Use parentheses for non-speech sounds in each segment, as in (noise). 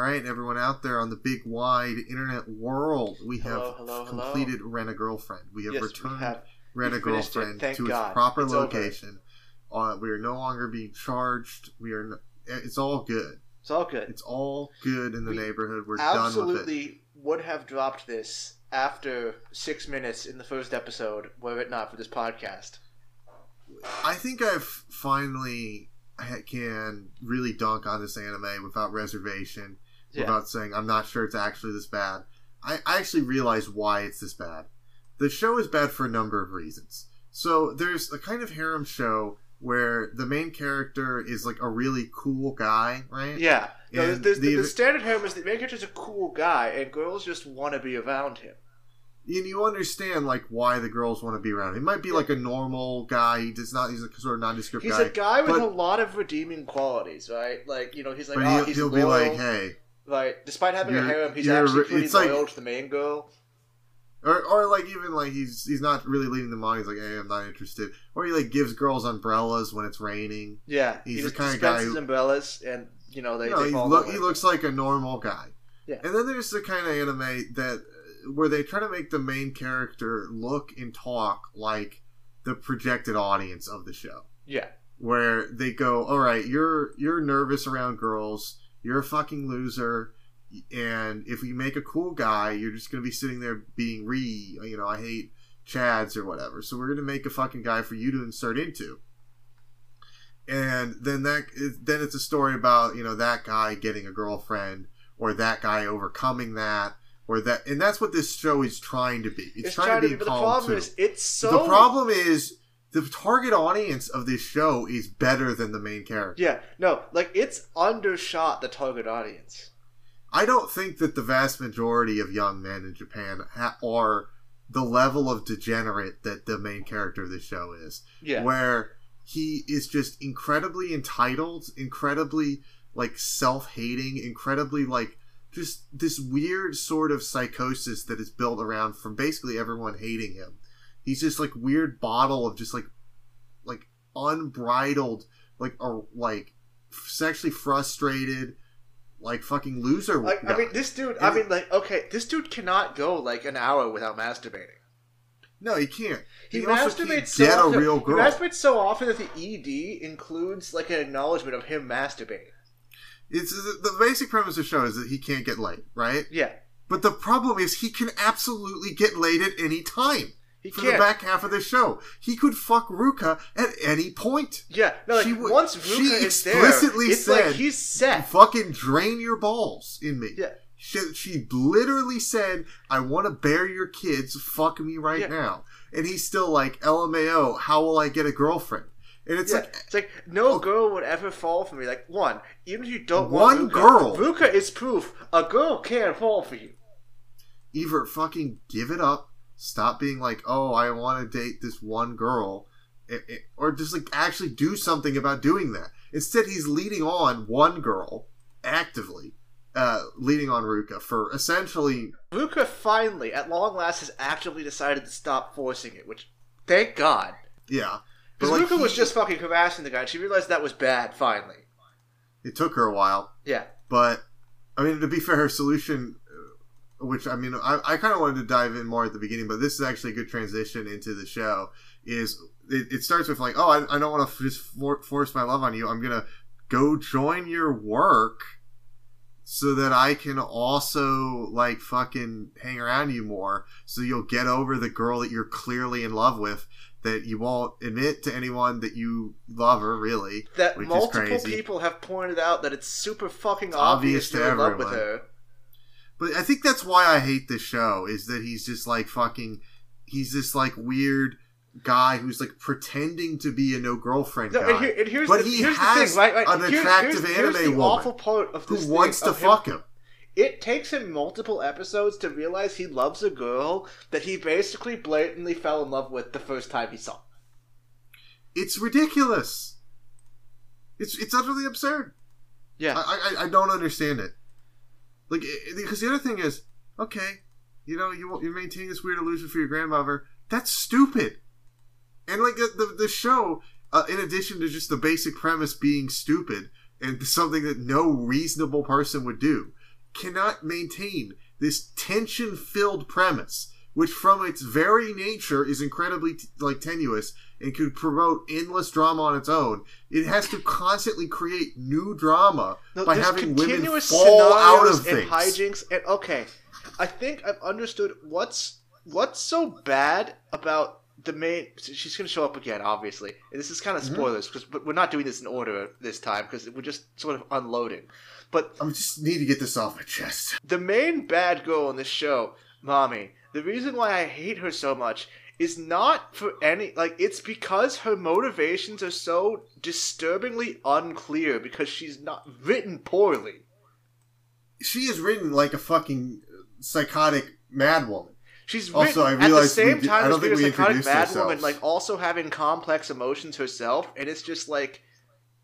All right, everyone out there on the big wide internet world, we have Hello, hello, hello. completed Rent a Girlfriend. We have Yes, we returned have. Rent a it, Girlfriend thank to God. its proper It's location. Uh, we are no longer being charged. We are. n it's all good. It's all good. It's all good in the We neighborhood. We're done with it. Absolutely would have dropped this after six minutes in the first episode were it not for this podcast. I think I've finally can really dunk on this anime without reservation, Yeah. without saying I'm not sure it's actually this bad. I, I actually realize why it's this bad. The show is bad for a number of reasons. So there's a kind of harem show where the main character is like a really cool guy, right? Yeah. No, And there's, the- the, standard harem is the main character's a cool guy, and girls just want to be around him. and you understand like why the girls want to be around. him. He might be like a normal guy. He does not. He's a sort of nondescript He's guy. a guy with but- a lot of redeeming qualities, right? Like, you know, he's like, oh, he'll, he's he'll loyal. be like, hey, Like, despite having a You're- harem, he's actually re- pretty it's like- loyal to the main girl. or or like even like he's he's not really leading them on. He's like, hey, I'm not interested. Or he like gives girls umbrellas when it's raining. Yeah, He's he the kinda guy dispenses who- umbrellas, and you know they. no, they he, fall look, in he looks like a normal guy. Yeah. And then there's the kind of anime that where they try to make the main character look and talk like the projected audience of the show. Yeah, where they go, "All right, you're you're nervous around girls. You're a fucking loser." And if we make a cool guy, you're just gonna be sitting there being re, you know, I hate Chads or whatever. So we're gonna make a fucking guy for you to insert into. And then that then it's a story about you know that guy getting a girlfriend or that guy overcoming that or that, and that's what this show is trying to be. It's, it's, trying, to be But the problem to. is, it's so. The problem is the target audience of this show is better than the main character. Yeah, no, like it's undershot the target audience. I don't think that the vast majority of young men in Japan ha- are the level of degenerate that the main character of this show is, Yeah, where he is just incredibly entitled, incredibly like self-hating, incredibly like just this weird sort of psychosis that is built around from basically everyone hating him. He's just like weird bottle of just like like unbridled like or like sexually frustrated like fucking loser like I mean, this dude. I mean, like, okay, this dude cannot go like an hour without masturbating. no he can't He, He masturbates so get a often. real He girl. masturbates so often that the ED includes like an acknowledgement of him masturbating. it's the basic premise of the show is that he can't get laid right Yeah, but the problem is he can absolutely get laid at any time he for can't. the back half of the show he could fuck Ruka at any point yeah, no, like She would- once she Ruka is there, explicitly it's said- like he's set. fucking drain your balls in me Yeah. she, she literally said i want to bear your kids fuck me right Yeah. now and he's still like lmao how will i get a girlfriend and it's yeah, like it's like no Oh. girl would ever fall for me. Like one, even if you don't One want Ruka, girl. Ruka is proof a girl can't fall for you. either fucking give it up, stop being like, oh, I want to date this one girl, i- i- or just like actually do something about doing that. Instead, he's leading on one girl actively, uh, leading on Ruka for essentially. Ruka finally, at long last, has actively decided to stop forcing it. Which, thank God, Yeah, because like, Ruka was just fucking harassing the guy. and She realized that was bad. Finally, It took her a while, yeah, but I mean, to be fair, her solution. Which I mean, I, I kind of wanted to dive in more at the beginning, but this is actually a good transition into the show. Is it, it starts with like, oh, I, I don't want to just for, force my love on you. I'm gonna go join your work so that I can also like fucking hang around you more, so you'll get over the girl that you're clearly in love with. That you won't admit to anyone that you love her, really. that multiple crazy. people have pointed out that it's super fucking It's obvious, obvious to you're in love with her. But I think that's why I hate this show is that he's just like fucking he's this like weird guy who's like pretending to be a no girlfriend No, guy and, here, and here's But the, he here's the has thing, right? right. an Here- attractive here's, here's anime the woman awful part of who wants to of him- fuck him. It takes him multiple episodes to realize he loves a girl that he basically blatantly fell in love with the first time he saw. her. It's ridiculous. It's it's utterly absurd. Yeah, I, I I don't understand it. Like because the other thing is okay, you know you you're maintaining this weird illusion for your grandmother. That's stupid. And like the the, show, uh, in addition to just the basic premise being stupid and something that no reasonable person would do, cannot maintain this tension-filled premise, which from its very nature is incredibly t- like tenuous and could promote endless drama on its own. It has to constantly create new drama No, by having women fall out of and things. hijinks. And okay, I think I've understood what's what's so bad about the main. She's going to show up again, obviously. And this is kind of Mhm. spoilers because but we're not doing this in order this time because we're just sort of unloading. But I just need to get this off my chest. the main bad girl in this show, Mami, the reason why I hate her so much is not for any like it's because her motivations are so disturbingly unclear because she's not written poorly. She is written like a fucking psychotic madwoman. She's Also, I at the same time I as being a psychotic introduced bad woman, ourselves. like also having complex emotions herself, and it's just like,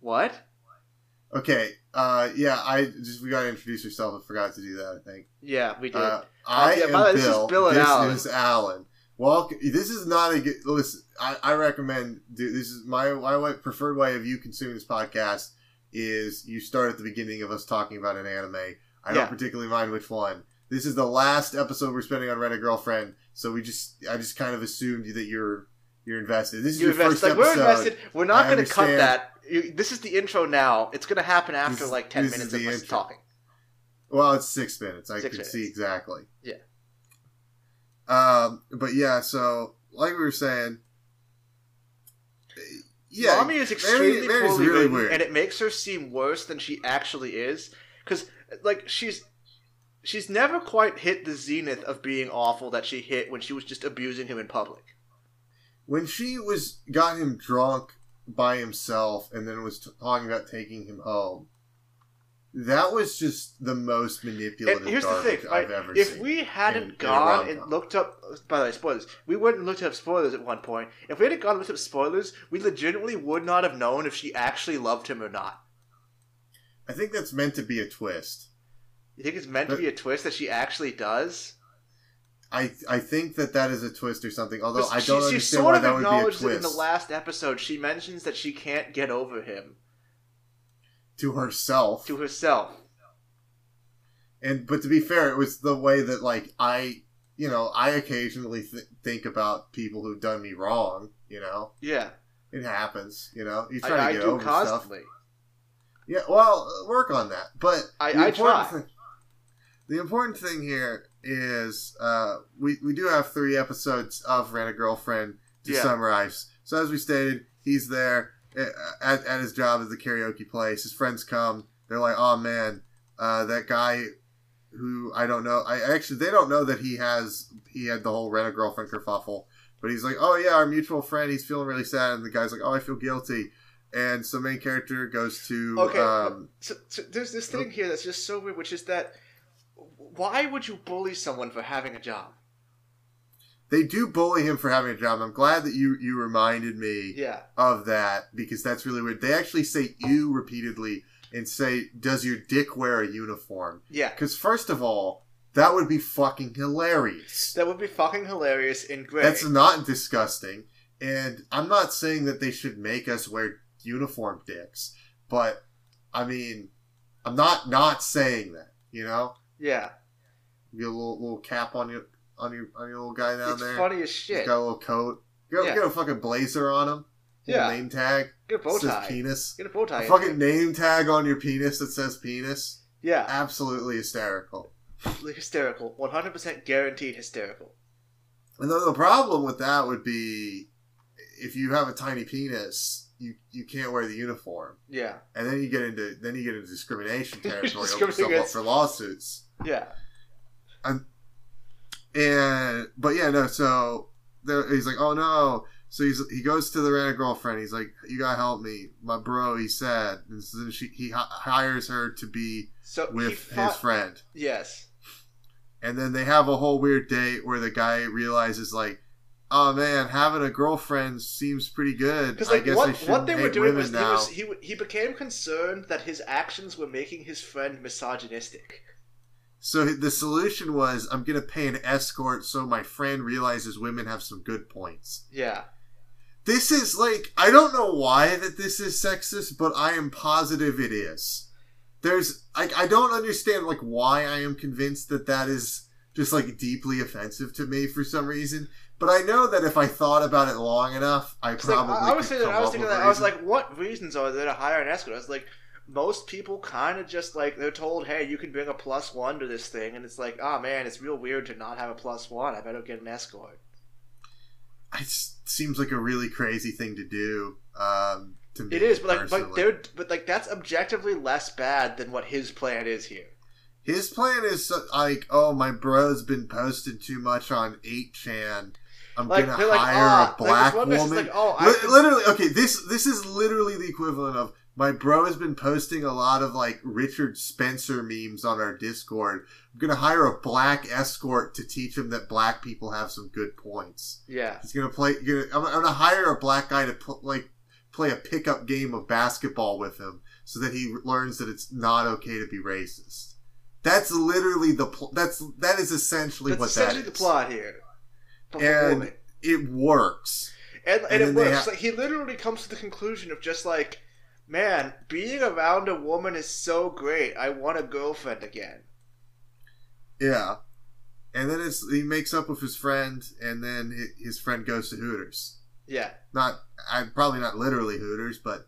what? Okay, uh, yeah, I just we gotta introduce yourself. I forgot to do that. I think. Yeah, we did. Uh, I yeah, am way, this is Bill. Bill and this Alan. is Alan. Welcome. This is not a good. Listen, I, I recommend. Do this is my my way, preferred way of you consuming this podcast is you start at the beginning of us talking about an anime. I Yeah. don't particularly mind which one. This is the last episode we're spending on Rent a Girlfriend, so we just I just kind of assumed that you're you're invested. This is You're your first. Like, episode. we're invested. We're not going to cut that. You, this is the intro now. It's going to happen after This- like ten minutes of us talking. Well, it's six minutes. I Six can see exactly. Yeah. Um, but yeah, so like we were saying, yeah, Mami is extremely Mary's poorly really written, weird. and it makes her seem worse than she actually is. Because, like, she's she's never quite hit the zenith of being awful that she hit when she was just abusing him in public. when she was got him drunk by himself and then was t- talking about taking him home. That was just the most manipulative And here's the thing, I've right? ever If seen. we hadn't in gone rom-com. and looked up, by the way, spoilers. We wouldn't looked up spoilers at one point. If we hadn't gone and looked up spoilers, we legitimately would not have known if she actually loved him or not. I think that's meant to be a twist. You think it's meant to be a twist that she actually does? I I think that that is a twist or something. Although I don't she understand sort why of that would be a acknowledged it in the last episode. She mentions that she can't get over him to herself. to herself. and but to be fair, it was the way that like I, you know, I occasionally th- think about people who've done me wrong. You know, Yeah, it happens. You know, you try I to get do over stuff. Yeah, well, work on that. But I- I try. Thing, the important thing here is uh, we we do have three episodes of Rent a Girlfriend to Yeah. summarize. So as we stated, he's there uh, at, at his job at the karaoke place. His friends come. They're like, "Oh man, uh, that guy who I don't know. I actually they don't know that he has he had the whole Rent a Girlfriend kerfuffle." But he's like, "Oh yeah, our mutual friend. He's feeling really sad." And the guy's like, "Oh, I feel guilty." And so main character goes to Okay, um, So, so there's this thing here that's just so weird, which is that why would you bully someone for having a job? they do bully him for having a job. I'm glad that you you reminded me Yeah, of that because that's really weird. They actually say "you" repeatedly and say, "Does your dick wear a uniform?" yeah. Because first of all, that would be fucking hilarious. That would be fucking hilarious in Gray. That's not disgusting, and I'm not saying that they should make us wear uniform dicks, but I mean, I'm not not saying that. You know, yeah, you get a little little cap on your on your on your little guy down it's there. funny as He's shit. got a little coat. Get, Yeah. get a fucking blazer on him. Yeah. Name tag. Get a bow Says tie. penis. Get a bow tie. A fucking there. name tag on your penis that says penis. Yeah, Absolutely hysterical. hysterical. One hundred percent guaranteed hysterical. And the, the problem with that would be if you have a tiny penis, you you can't wear the uniform, Yeah, and then you get into then you get into discrimination (laughs) territory. open Discrimination yourself up for lawsuits. Yeah. And but yeah, no. So there, he's like, oh no. So he's he goes to the random girlfriend. He's like, you gotta help me, my bro. He's sad. And so she he hi- hires her to be So with fought- his friend. Yes. And then they have a whole weird date where the guy realizes like, oh man, having a girlfriend seems pretty good. Because I like guess I what what they were doing was he, was he he became concerned that his actions were making his friend misogynistic. So the solution was, I'm gonna pay an escort so my friend realizes women have some good points. Yeah. This is like I don't know why that this is sexist, but I am positive it is. there's I, I don't understand like why I am convinced that that is just like deeply offensive to me for some reason. But I know that if I thought about it long enough, I It's like, probably. I, I was thinking, come I was thinking that I was like, what reasons are there to hire an escort? I was like, most people kind of just like they're told, hey, you can bring a plus one to this thing, and it's like, oh man, it's real weird to not have a plus one. I better get an escort. it seems like a really crazy thing to do. Um, to me, It is, but like, but they're, but like that's objectively less bad than what his plan is here. His plan is so- like, oh, my bro's been posted too much on 8chan. I'm Like gonna like, hire ah, a black like, woman. like, oh, can- literally, okay, this this is literally the equivalent of my bro has been posting a lot of like Richard Spencer memes on our Discord. I'm gonna hire a black escort to teach him that black people have some good points. yeah, He's gonna play. Gonna, I'm, I'm gonna hire a black guy to pl- like play a pickup game of basketball with him, so that he learns that it's not okay to be racist. That's literally the. Pl- that's that is essentially what that's what essentially that the plot here. And- It works. And, and, And it works. like he literally comes to the conclusion of just like, man, being around a woman is so great. I want a girlfriend again. Yeah. And then it's he makes up with his friend, and then hi- his friend goes to Hooters. Yeah, Not, I probably not literally Hooters, but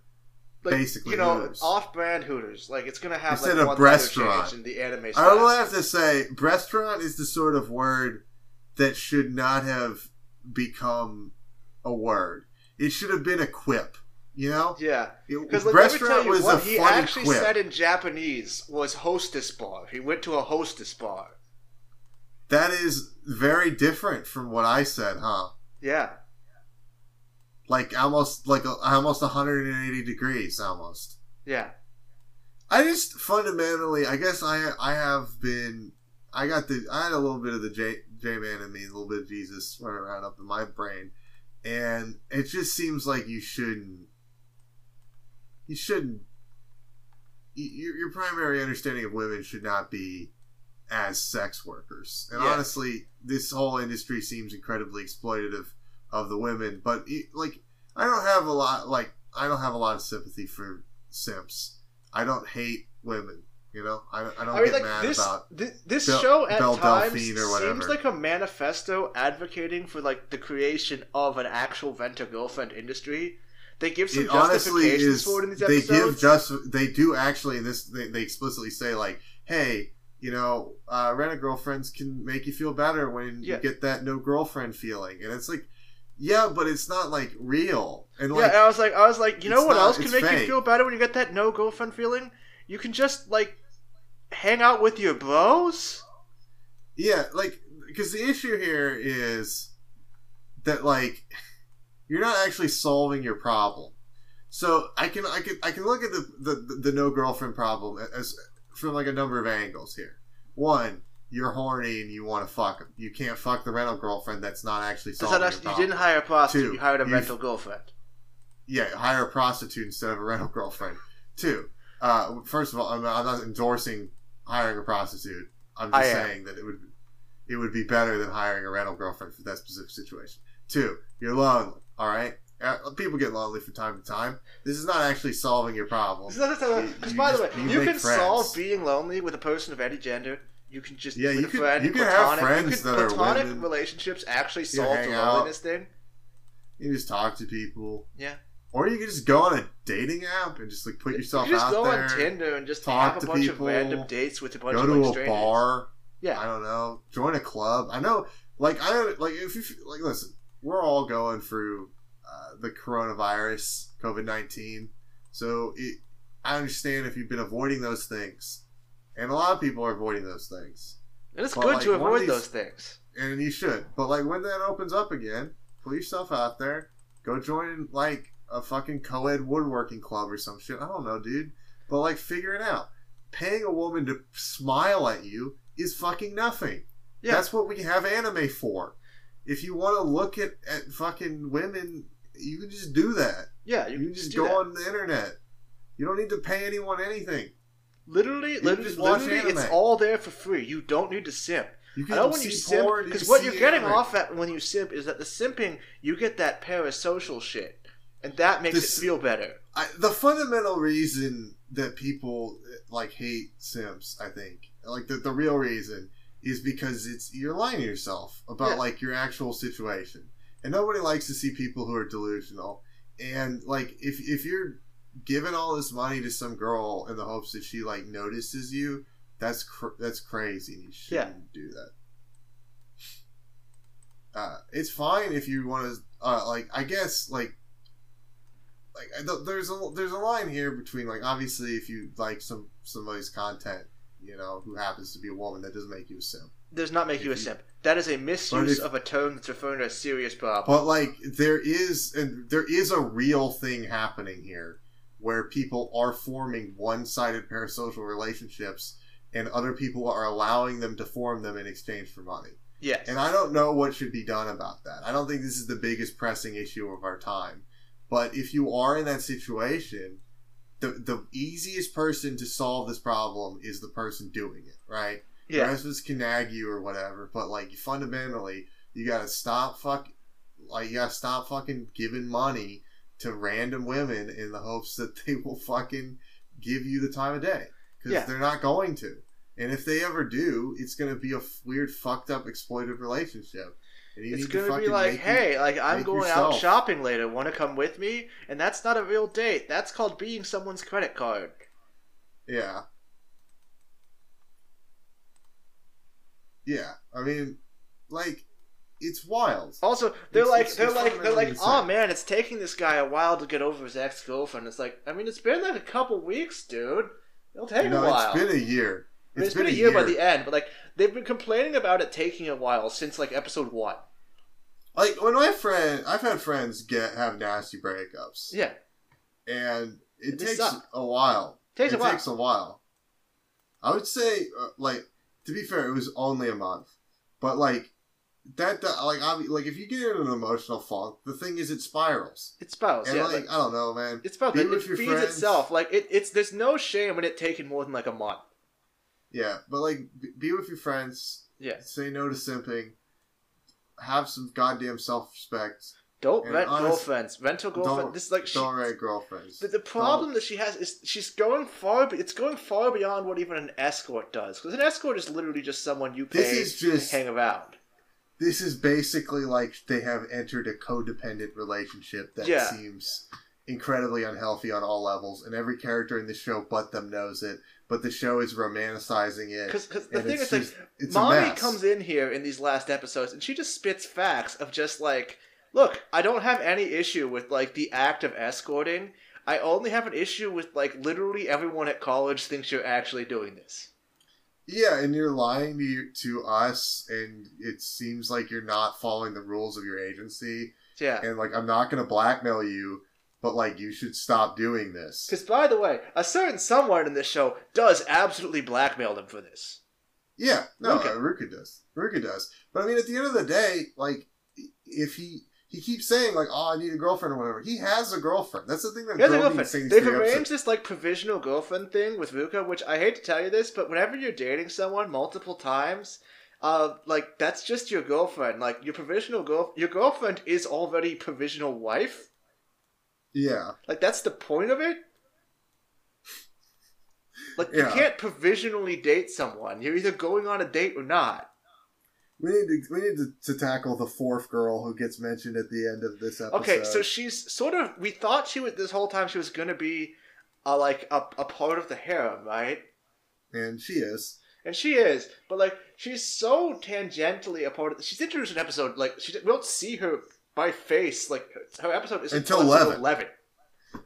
like Basically you know, Hooters. off-brand Hooters. Like it's gonna have Instead like of restaurant. in the anime. I style. will have to say, restaurant is the sort of word that should not have become a word. It should have been a quip. You know, Yeah, because like, let me tell restaurant you was what a he funny actually quip. said in Japanese was hostess bar. He went to a hostess bar. that is very different from what I said, huh? Yeah, Like almost like a, almost 180 degrees, almost. yeah. I just fundamentally, I guess I I have been, I got the, I had a little bit of the J J man in me, a little bit of Jesus running around up in my brain, and it just seems like you shouldn't, you shouldn't, your your primary understanding of women should not be as sex workers, and Yeah. honestly, this whole industry seems incredibly exploitative of the women, but it, like I don't have a lot, like I don't have a lot of sympathy for simps. I don't hate women. You know, I, I don't I mean, get like mad this, about. thi- this Belle- show at times seems like a manifesto advocating for like the creation of an actual vent girlfriend industry. They give some It justifications is. for it in these They episodes. give just. They do actually. This they, they explicitly say like, hey, you know, uh, rent a girlfriends can make you feel better when Yeah. you get that no girlfriend feeling, and it's like, yeah, but it's not like real. And yeah, like, and I was like, I was like, you know what not- else can make you feel better when you get that no girlfriend feeling? You can just like hang out with your bros. Yeah, like because the issue here is that like you're not actually solving your problem. So I can I can I can look at the the, the no girlfriend problem as from like a number of angles here. One, you're horny and you want to fuck them. You can't fuck the rental girlfriend. That's not actually solving not your actually, you problem. didn't hire a prostitute. Two, you hired a you- rental girlfriend. yeah, hire a prostitute instead of a rental girlfriend. Two, uh, first of all, I'm, I'm not endorsing hiring a prostitute. I'm just saying that it would it would be better than hiring a rental girlfriend for that specific situation. Two, you're lonely. All right, uh, people get lonely from time to time. This is not actually solving your problem. Because by the way, you you can friends. solve being lonely with a person of any gender. You can just Yeah, you a could- friend, you can have friends you can, that are platonic relationships actually solve the out. loneliness thing. You just talk to people. Yeah. Or you can just go on a dating app and just like put yourself you can just out go there. on Tinder and just talk have a to bunch of people, random dates with a bunch go of to a strangers. bar. Yeah. I don't know. Join a club. I know. Like I don't like if you like. Listen, we're all going through uh, the coronavirus, COVID nineteen. So it, I understand if you've been avoiding those things, and a lot of people are avoiding those things, And it's But, good like, to avoid these- those things. and you should. But like when that opens up again, put yourself out there. Go join like a fucking co-ed woodworking club or some shit. I don't know, dude. But like figure it out. Paying a woman to smile at you is fucking nothing. Yeah. That's what we have anime for. If you want to look at, at fucking women, you can just do that. Yeah, You, you, can just go that. on the internet. You don't need to pay anyone anything. Literally, can literally, literally it's all there for free. You don't need to simp. You I know when you simp, because what you're getting anime. off at when you simp is that the simping, you get that parasocial shit. and that makes This- it feel better. I, the fundamental reason that people eh, like hate Sims, I think, like the, the real reason is because it's you're lying to yourself about Yeah. like your actual situation, and nobody likes to see people who are delusional. And like if if you're giving all this money to some girl in the hopes that she like notices you, that's cr- that's crazy. and You shouldn't do that. Uh, it's fine if you want to, uh, like I guess like like I there's a there's a line here between like obviously if you like some somebody's content, you know, who happens to be a woman, that doesn't make you a simp. Does not make you a you- simp. That is a misuse if- of a term that's referring to a serious problem. But like there is and there is a real thing happening here where people are forming one-sided parasocial relationships and other people are allowing them to form them in exchange for money. yes. And I don't know what should be done about that. I don't think this is the biggest pressing issue of our time. But if you are in that situation, the the easiest person to solve this problem is the person doing it, right? Yeah. The rest of us can nag you or whatever, but like fundamentally, you gotta stop fuck like you gotta stop fucking giving money to random women in the hopes that they will fucking give you the time of day because Yeah. they're not going to. And if they ever do, it's gonna be a f- weird, fucked up, exploitive relationship. It's need to gonna be like, hey, like I'm going out shopping later. Want to come with me? And that's not a real date. That's called being someone's credit card. Yeah. Yeah. I mean, like, it's wild. Also, they're It's- like, it's- they're it's like, they're like, oh man, it's taking this guy a while to get over his ex girlfriend. It's like, I mean, it's been like a couple weeks, dude. It'll take You a while. it's been a year. I mean, it's been, a year, by the end, but like they've been complaining about it taking a while since like episode one. like when my friend, I've had friends get have nasty breakups, Yeah, and it takes a while. takes it a while. takes a while. I would say, uh, like, to be fair, it was only a month, but like that, that like, I like if you get in an emotional funk, the thing is, it spirals. It spirals. And yeah, like, like, I don't know, man. it be It, it feeds friends. itself. Like it, it's there's no shame in it taking more than like a month. Yeah, but like, be- with your friends. Yeah. Say no to simping. Have some goddamn self respect. Don't And rent honest- girlfriends. Rental girlfriend. don't- This is like she, Don't write girlfriends. the, the problem that she has is she's going far. It's going far beyond what even an escort does. Because an escort is literally just someone you pay This is just- to hang around. This is basically like they have entered a codependent relationship that Yeah. seems incredibly unhealthy on all levels, and every character in the show but them knows it. But the show is romanticizing it. Because the thing is, like, just- it's a Mami comes in here in these last episodes and she just spits facts of just like, look, I don't have any issue with like the act of escorting. I only have an issue with like literally everyone at college thinks you're actually doing this. Yeah, and you're lying to you, to us, and it seems like you're not following the rules of your agency. Yeah. And like, I'm not going to blackmail you, but like, you should stop doing this. Because by the way, a certain someone in this show does absolutely blackmail them for this. Yeah, no, Ruka. uh, Ruka does. Ruka does. But I mean, at the end of the day, like, if he he keeps saying like, "Oh, I need a girlfriend" or whatever, he has a girlfriend. That's the thing that He has a girlfriend. They've arranged this like provisional girlfriend thing with Ruka, which I hate to tell you this, but whenever you're dating someone multiple times, uh, like that's just your girlfriend. Like your provisional girl, your girlfriend is already provisional wife. Yeah, Like that's the point of it. Like you can't provisionally date someone. You're either going on a date or not. we need to we need to, to tackle the fourth girl who gets mentioned at the end of this episode. Okay, so she's sort of. We thought she was this whole time she was gonna be, uh, like a, a part of the harem, right? and she is. And she is, but like she's so tangentially a part of. She's introduced in an episode like she we don't see her by face. Like her episode is Until 11. Eleven.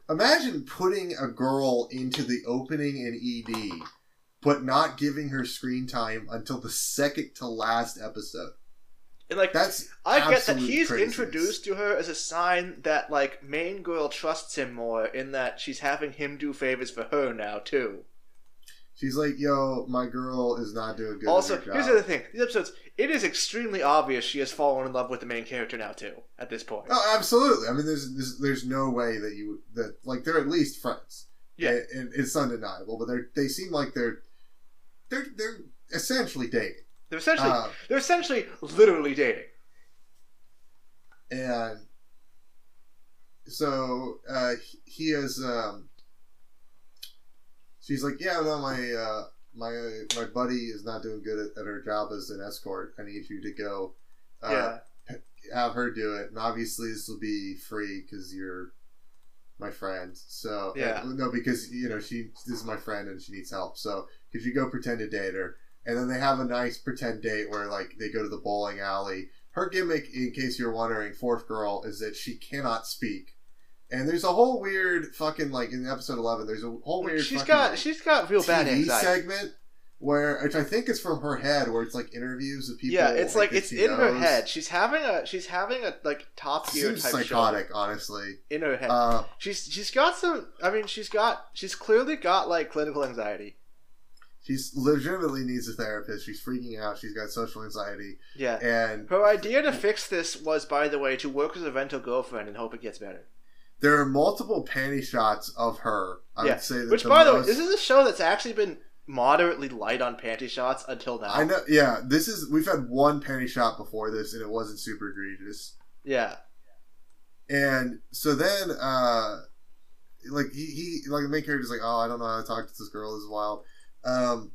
Imagine putting a girl into the opening in ED, but not giving her screen time until the second to last episode. And like That's I get that he's craziness. introduced to her as a sign that like main girl trusts him more in that she's having him do favors for her now too. She's like, "Yo, my girl is not doing good." also, here's the other thing: these episodes, it is extremely obvious she has fallen in love with the main character now too. At this point, Oh, absolutely. I mean, there's, there's there's no way that you that like they're at least friends. Yeah. and, and it's undeniable. But they they seem like they're they're they're essentially dating. they're essentially Uh, they're essentially literally dating. and so uh, he- he has. Um, she's like, yeah, no, my uh, my my buddy is not doing good at, at her job as an escort. I need you to go. Uh, yeah. have her do it, and obviously this will be free because you're my friend. So Yeah. uh, no, because you know she this is my friend and she needs help. So could you go pretend to date her? And then they have a nice pretend date where like they go to the bowling alley. Her gimmick, in case you're wondering, fourth girl, is that she cannot speak. And there's a whole weird fucking like in episode eleven. There's a whole weird. She's fucking, got like, she's got real bad TV anxiety. segment where which I think is from her head, where it's like interviews of people. yeah, it's like that it's in her head. She's having a she's having a like top tier Seems type psychotic, honestly. in her head. Uh, she's she's got some. I mean, she's got she's clearly got like clinical anxiety. she's legitimately needs a therapist. She's freaking out. She's got social anxiety, Yeah. and Her idea to fix this was, by the way, to work as a rental girlfriend and hope it gets better. There are multiple panty shots of her. I Yeah, would say that. Which, the by the way, this is a show that's actually been moderately light on panty shots until now. I know. Yeah, this is. We've had one panty shot before this, and it wasn't super egregious. Yeah. And so then, uh, like he, he like the main character's like, oh, I don't know how to talk to this girl. This is wild. Um,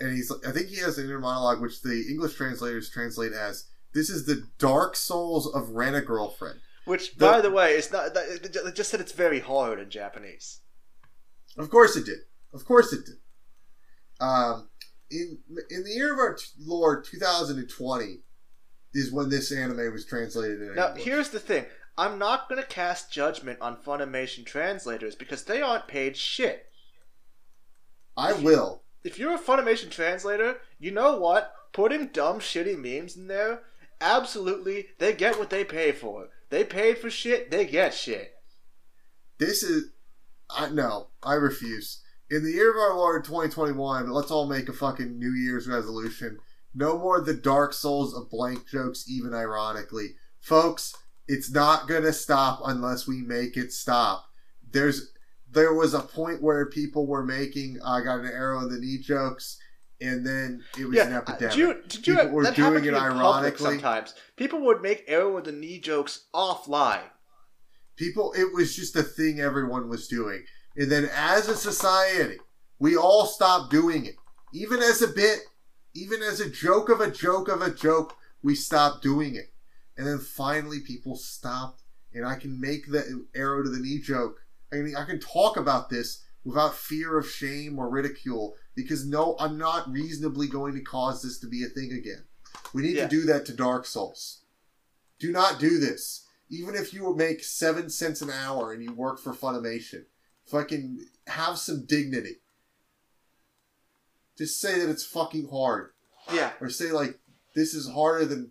and he's, I think he has an inner monologue, which the English translators translate as, "This is the dark souls of Rent a Girlfriend." Which, The- by the way, it's not. It just said it's very hard in Japanese. Of course it did. Of course it did. Um, in in the year of our t- Lord 2020 is when this anime was translated in Now, English. here's the thing. I'm not going to cast judgment on Funimation translators because they aren't paid shit. I will. If you're a Funimation translator, you know what? Putting dumb, shitty memes in there, absolutely, they get what they pay for. They paid for shit, they get shit. This is. I no. I refuse. In the year of our Lord 2021, let's all make a fucking New Year's resolution. No more the dark souls of blank jokes, even ironically. Folks, it's not gonna stop unless we make it stop. There's there was a point where people were making I got an arrow in the knee jokes, and then it was an Yeah, uh, epidemic. did you, did you, People were doing it me in public ironically. sometimes. People would make arrow with the knee jokes offline. People, it was just a thing everyone was doing. And then as a society, we all stopped doing it. Even as a bit, even as a joke of a joke of a joke, we stopped doing it. And then finally people stopped. And I can make the arrow to the knee joke. I mean, I can talk about this without fear of shame or ridicule because no, I'm not reasonably going to cause this to be a thing again. We need Yeah. to do that to Dark Souls. Do not do this. Even if you make seven cents an hour and you work for Funimation, fucking have some dignity. Just say that it's fucking hard. Yeah. Or say, like, this is harder than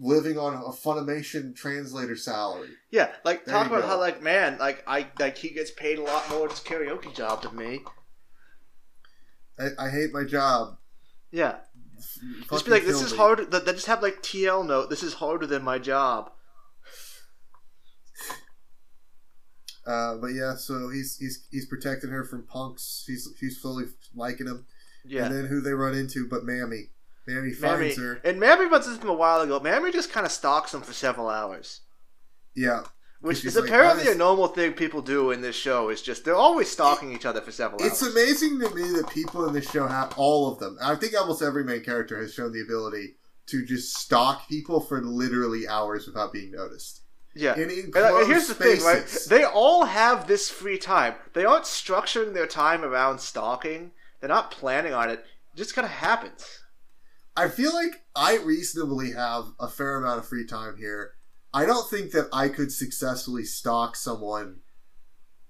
living on a Funimation translator salary. Yeah, like There talk about go. how like man, like I like he gets paid a lot more at his karaoke job than me. I, I hate my job. Yeah, F- just be like, this is me. harder. That, just have like TL note. This is harder than my job. (sighs) Uh, but yeah, so he's he's he's protecting her from punks. He's she's slowly liking him. Yeah, And then who they run into but Mami. Mami Mami finds her. and Mami runs into him a while ago. Mami just kind of stalks him for several hours, Yeah. Which is like, apparently "I a normal thing people do in this show. Is just they're always stalking each other for several hours. It's hours. amazing to me that people in this show have all of them. I think almost every main character has shown the ability to just stalk people for literally hours without being noticed. Yeah. In And, uh, here's the thing, right? spaces. They all have this free time. They aren't structuring their time around stalking. They're not planning on it. It just kind of happens. I feel like I reasonably have a fair amount of free time here. I don't think that I could successfully stalk someone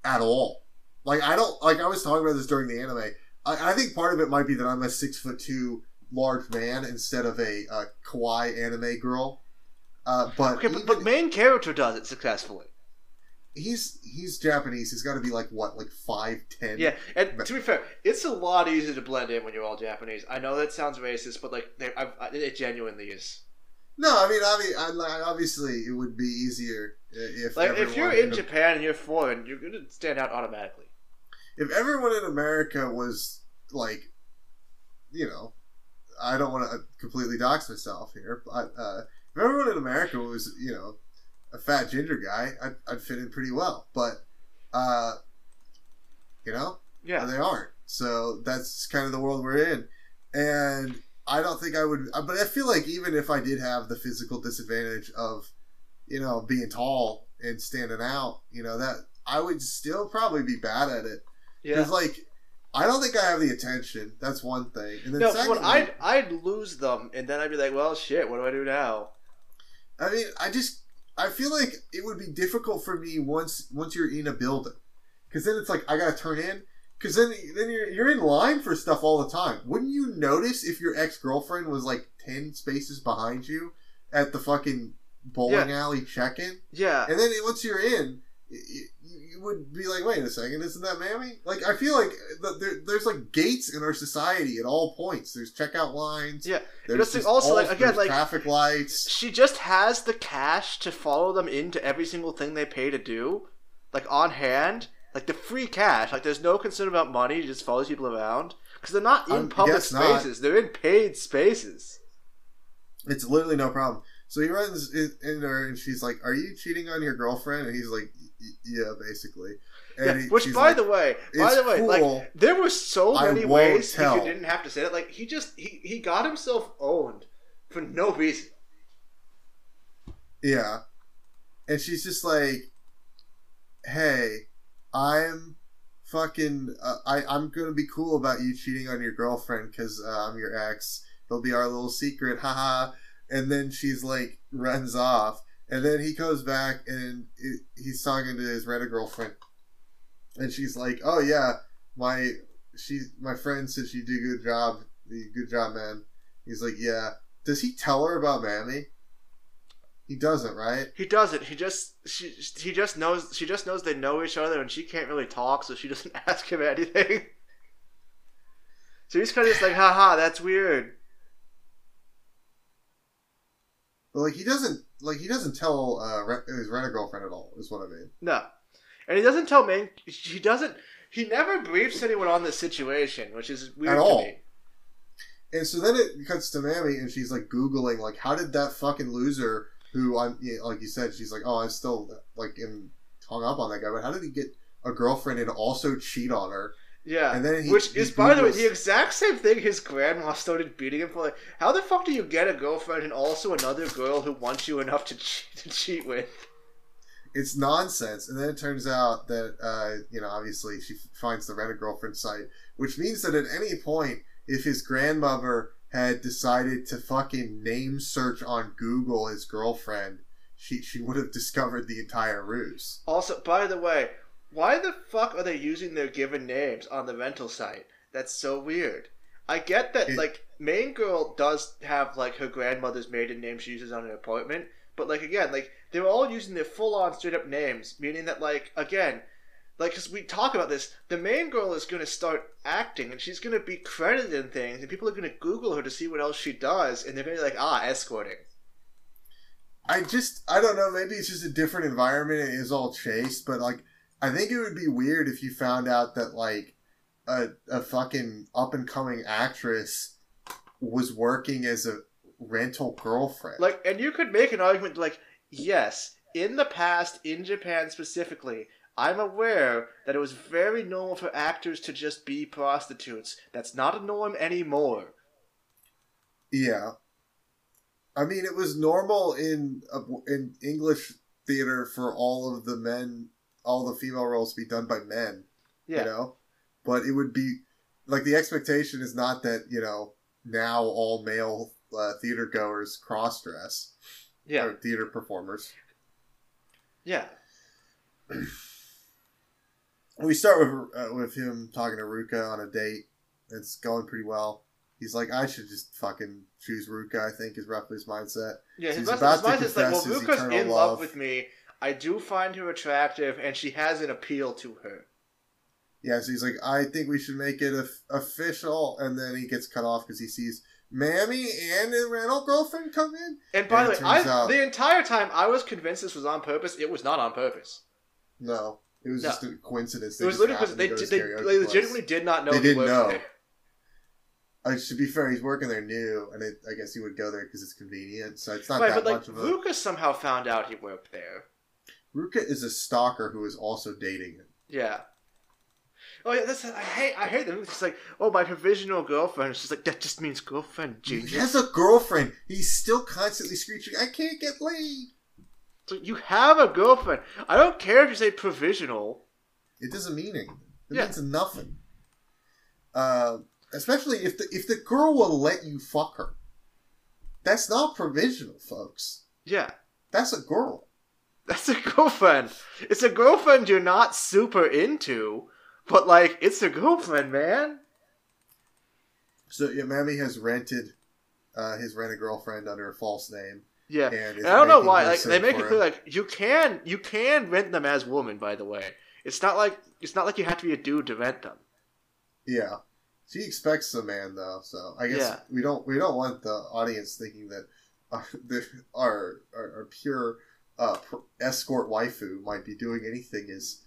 at all. Like I don't like I was talking about this during the anime. I, I think part of it might be that I'm a six foot two large man instead of a, uh kawaii anime girl. Uh, but Okay, but, but main character does it successfully. he's he's Japanese. He's got to be like what, like five ten. Yeah, and to be fair, it's a lot easier to blend in when you're all Japanese. I know that sounds racist, but like, I, it genuinely is. No, I mean, I mean, I, like, obviously, it would be easier if Like, if you're in in Japan and you're foreign, you're gonna stand out automatically. if everyone in America was like, you know, I don't want to completely dox myself here, but uh, if everyone in America was, you know, a fat ginger guy, I'd, I'd fit in pretty well. But, uh, you know, Yeah. they aren't. So that's kind of the world we're in. And I don't think I would, uh, but I feel like even if I did have the physical disadvantage of, you know, being tall and standing out, you know, that I would still probably be bad at it. Yeah. Because, like, I don't think I have the attention. That's one thing. And then, No, secondly, I'd I'd lose them, and then I'd be like, well, shit, what do I do now? I mean, I just I feel like it would be difficult for me once once you're in a building, because then it's like I gotta turn in. Because then then you're you're in line for stuff all the time. Wouldn't you notice if your ex girlfriend was like ten spaces behind you at the fucking bowling alley check in? Yeah. And then once you're in, you, you would be like, wait a second, isn't that Mami? Like I feel like the, there, there's like gates in our society at all points. There's checkout lines. Yeah. There's also, all- like, again, like- traffic lights. She just has the cash to follow them into every single thing they pay to do, like on hand, like the free cash. Like there's no concern about money. She just follows people around because they're not in Um, public guess not. spaces. They're in paid spaces. It's literally no problem. So he runs in, there, and she's like, "Are you cheating on your girlfriend?" And he's like, "Yeah, basically." And Yeah, he- which, by like, the way, by the way, cool. like there were so many ways he tell." didn't have to say it. Like he just he he got himself owned for no reason. yeah, and she's just like, "Hey, I'm fucking. Uh, I I'm gonna be cool about you cheating on your girlfriend because uh, I'm your ex. It'll be our little secret, haha." And then she's like, runs off, and then he goes back and it, he's talking to his rent girlfriend, and she's like, "Oh yeah, my she my friend said she did a good job. Good job, man." He's like, "Yeah." Does he tell her about Mami? He doesn't, right? He doesn't. He just she he just knows she just knows they know each other and she can't really talk, so she (laughs) doesn't ask him anything. (laughs) So he's kind of just like, haha, that's weird. But like he doesn't like he doesn't tell uh, his rent a girlfriend at all. Is what I mean. No. And he doesn't tell main. He doesn't. He never briefs anyone on this situation, which is weird At to all. me. And so then it cuts to Mami, and she's like googling like how did that fucking loser who I'm like you said she's like oh I'm still like in hung up on that guy, but how did he get a girlfriend and also cheat on her? Yeah. And then he- which he is, by the way, the exact same thing his grandma started beating him for. Like, how the fuck do you get a girlfriend and also another girl who wants you enough to cheat, to cheat with? It's nonsense. And then it turns out that uh, you know obviously she finds the rent a girlfriend site, which means that at any point if his grandmother had decided to fucking name search on Google his girlfriend, she she would have discovered the entire ruse. Also, by the way, why the fuck are they using their given names on the rental site? That's so weird. I get that, It- like, main girl does have, like, her grandmother's maiden name she uses on her apartment, but, like, again, like, they're all using their full on straight up names, meaning that, like, again, like, because we talk about this, the main girl is going to start acting and she's going to be credited in things, and people are going to Google her to see what else she does, and they're going to be like, ah, escorting. I just I don't know. Maybe it's just a different environment. It is all chase, but like I think it would be weird if you found out that like a a fucking up and coming actress was working as a rental girlfriend. Like, and you could make an argument like, yes, in the past, in Japan specifically, I'm aware that it was very normal for actors to just be prostitutes. That's not a norm anymore. yeah. I mean, it was normal in uh, in English theater for all of the men, all the female roles to be done by men. Yeah. you know but it would be like the expectation is not that you know now all male uh, theater goers cross dress Yeah. or theater performers Yeah. (clears throat) we start with uh, with him talking to Ruka on a date it's going pretty well he's like I should just fucking choose Ruka I think is roughly his mindset Yeah, his mindset about his to mindset's like, well, Ruka's in love love. with me. I do find her attractive, and she has an appeal to her. yeah so he's like I think we should make it of- official and then he gets cut off because he sees Mami and a rental girlfriend come in And by And the way, I, out- the entire time I was convinced this was on purpose. It was not on purpose. No, it was No. just a coincidence. It was just literally because they, to go to they, they legitimately did not know They didn't know. there. Uh, to be fair, he's working there new, and it, I guess he would go there because it's convenient. So it's not right, that but much like of a. Ruka's somehow found out he worked there. Ruka is a stalker who is also dating him. Yeah. Oh yeah, that's I hate I hate them. It's like, oh my provisional girlfriend. She's like that just means girlfriend, He has a girlfriend. He's still constantly screeching, "I can't get laid." So you have a girlfriend. I don't care if you say provisional. It doesn't mean anything. It Yeah. means nothing. Uh, especially if the if the girl will let you fuck her. That's not provisional, folks. Yeah. That's a girl. That's a girlfriend. It's a girlfriend you're not super into, but like it's a girlfriend, man. So yeah, Mami has rented uh, his rent a girlfriend under a false name, Yeah. and, And I don't know why. Like they make it clear, him. like you can you can rent them as women. By the way, it's not like it's not like you have to be a dude to rent them. Yeah, she expects a man though, so I guess Yeah. we don't we don't want the audience thinking that our (laughs) the, our, our, our pure uh, escort waifu might be doing anything as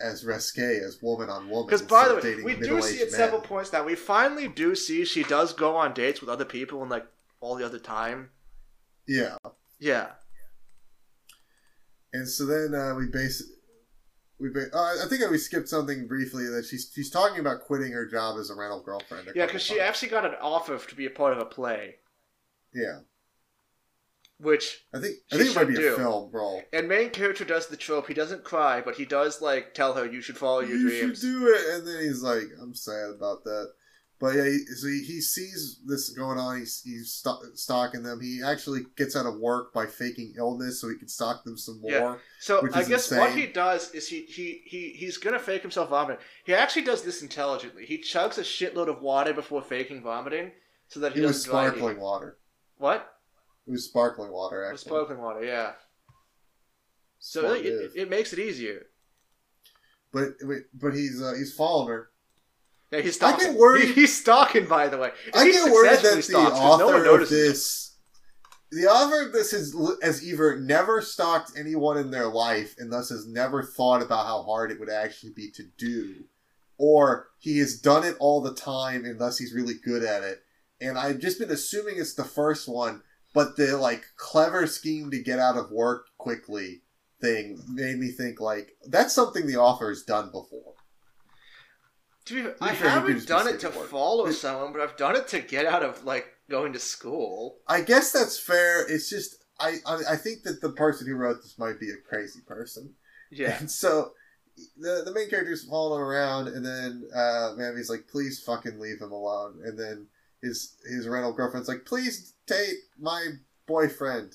as risque as woman on woman. Because by the way, we do see at men. several points now. We finally do see she does go on dates with other people and like all the other time. Yeah, Yeah. and so then uh, we base we ba- uh, I think we skipped something briefly that she's she's talking about quitting her job as a rental girlfriend. Yeah, because she actually got an offer to be a part of a play, yeah. which I think I think it might be should a film role. and main character does the trope. He doesn't cry, but he does like tell her you should follow your you dreams. should do it, and then he's like, "I'm sad about that." But yeah, he, so he, he sees this going on. He's he's st- stalking them. He actually gets out of work by faking illness so he can stalk them some more. Yeah. So I guess what he does is he, he he he's gonna fake himself vomiting. He actually does this intelligently. He chugs a shitload of water before faking vomiting, so that he It was sparkling water. What? It was sparkling water, It was sparkling water, yeah. So it, it, it makes it easier. but but he's uh, he's following her. Yeah, he's I get worried- He- he's stalking, by the way. I He get worried that the 'cause no author of this, the author of this is has either never stalked anyone in their life and thus has never thought about how hard it would actually be to do, or he has done it all the time and thus he's really good at it. And I've just been assuming it's the first one, but the like clever scheme to get out of work quickly thing made me think like that's something the author has done before. To be fair, be I haven't done it to work. follow someone, but I've done it to get out of like going to school. I guess that's fair. It's just I, I I think that the person who wrote this might be a crazy person. Yeah. And so the the main character's following him around, and then uh, Mami's like, "Please fucking leave him alone." And then his his rental girlfriend's like, "Please date my boyfriend."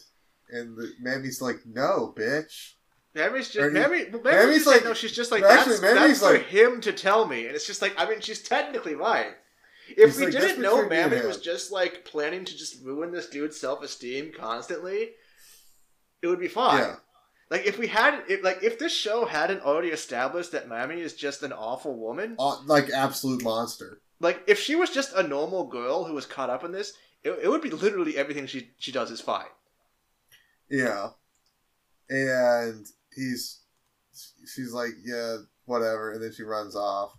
And the, Mami's like, "No, bitch." Mami's just Or he- Mami. Mami's, Mami's like, like- no, she's just like Actually, that's, that's for him to tell me, and it's just like I mean, she's technically right. If we like, didn't know Mami was just like planning to just ruin this dude's self esteem constantly, it would be fine. Yeah. Like if we had, if, like if this show hadn't already established that Mami is just an awful woman, Uh, like absolute monster. like if she was just a normal girl who was caught up in this, it, it would be literally everything she she does is fine. Yeah. And he's she's like, yeah, whatever, and then she runs off.